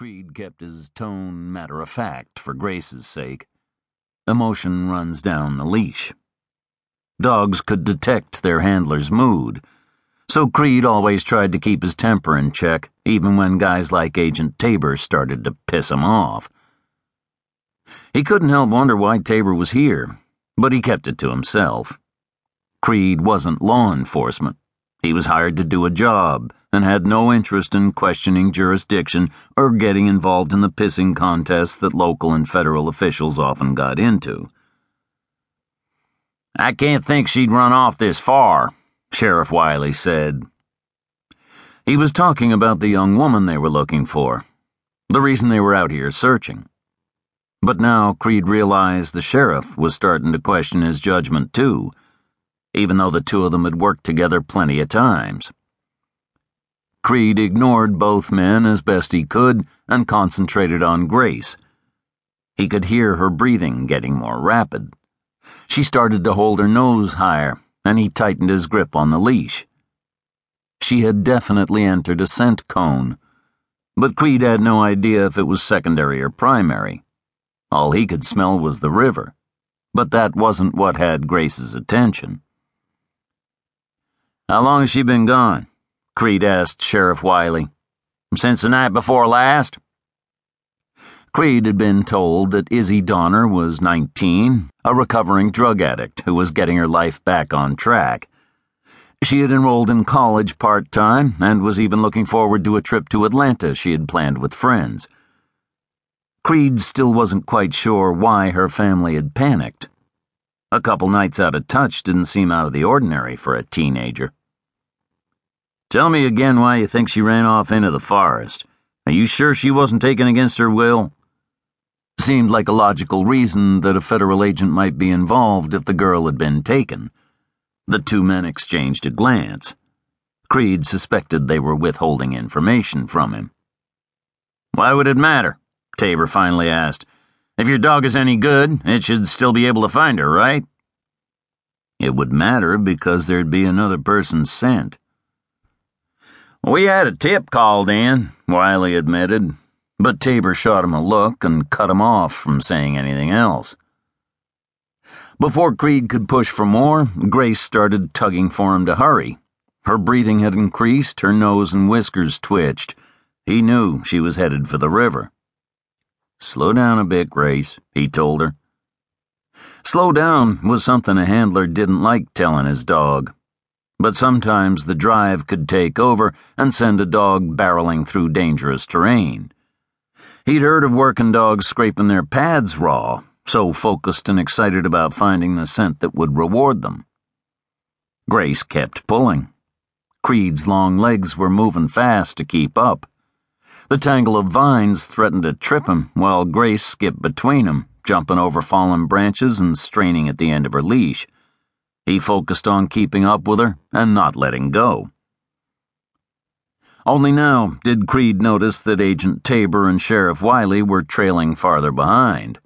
Creed kept his tone matter of fact for Grace's sake. Emotion runs down the leash. Dogs could detect their handler's mood, so Creed always tried to keep his temper in check, even when guys like Agent Tabor started to piss him off. He couldn't help wonder why Tabor was here, but he kept it to himself. Creed wasn't law enforcement. He was hired to do a job and had no interest in questioning jurisdiction or getting involved in the pissing contests that local and federal officials often got into. I can't think she'd run off this far, Sheriff Wiley said. He was talking about the young woman they were looking for, the reason they were out here searching. But now Creed realized the sheriff was starting to question his judgment too even though the two of them had worked together plenty of times. Creed ignored both men as best he could and concentrated on Grace. He could hear her breathing getting more rapid. She started to hold her nose higher, and he tightened his grip on the leash. She had definitely entered a scent cone, but Creed had no idea if it was secondary or primary. All he could smell was the river, but that wasn't what had Grace's attention. How long has she been gone? Creed asked Sheriff Wiley. Since the night before last? Creed had been told that Izzy Donner was 19, a recovering drug addict who was getting her life back on track. She had enrolled in college part time and was even looking forward to a trip to Atlanta she had planned with friends. Creed still wasn't quite sure why her family had panicked. A couple nights out of touch didn't seem out of the ordinary for a teenager. Tell me again why you think she ran off into the forest. Are you sure she wasn't taken against her will? Seemed like a logical reason that a federal agent might be involved if the girl had been taken. The two men exchanged a glance. Creed suspected they were withholding information from him. Why would it matter? Tabor finally asked. If your dog is any good, it should still be able to find her, right? It would matter because there'd be another person's scent. We had a tip called in, Wiley admitted, but Tabor shot him a look and cut him off from saying anything else. Before Creed could push for more, Grace started tugging for him to hurry. Her breathing had increased, her nose and whiskers twitched. He knew she was headed for the river. Slow down a bit, Grace, he told her. Slow down was something a handler didn't like telling his dog but sometimes the drive could take over and send a dog barreling through dangerous terrain. He'd heard of working dogs scraping their pads raw, so focused and excited about finding the scent that would reward them. Grace kept pulling. Creed's long legs were moving fast to keep up. The tangle of vines threatened to trip him while Grace skipped between them, jumping over fallen branches and straining at the end of her leash. He focused on keeping up with her and not letting go. Only now did Creed notice that Agent Tabor and Sheriff Wiley were trailing farther behind.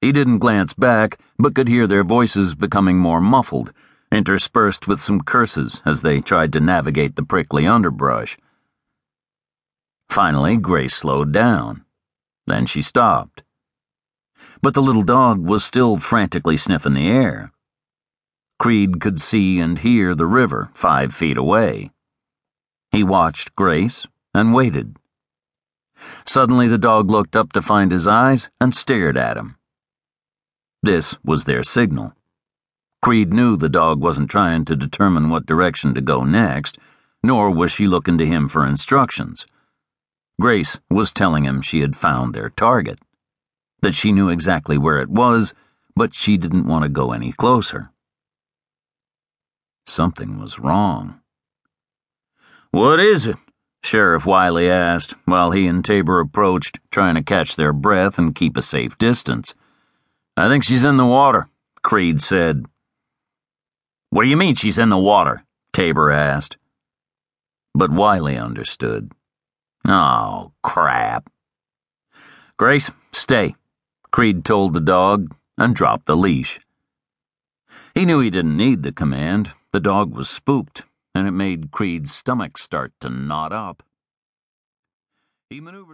He didn't glance back, but could hear their voices becoming more muffled, interspersed with some curses as they tried to navigate the prickly underbrush. Finally, Grace slowed down. Then she stopped. But the little dog was still frantically sniffing the air. Creed could see and hear the river five feet away. He watched Grace and waited. Suddenly, the dog looked up to find his eyes and stared at him. This was their signal. Creed knew the dog wasn't trying to determine what direction to go next, nor was she looking to him for instructions. Grace was telling him she had found their target, that she knew exactly where it was, but she didn't want to go any closer. Something was wrong. What is it? Sheriff Wiley asked, while he and Tabor approached, trying to catch their breath and keep a safe distance. I think she's in the water, Creed said. What do you mean she's in the water? Tabor asked. But Wiley understood. Oh, crap. Grace, stay, Creed told the dog and dropped the leash. He knew he didn't need the command. The dog was spooked, and it made Creed's stomach start to knot up. He maneuvered.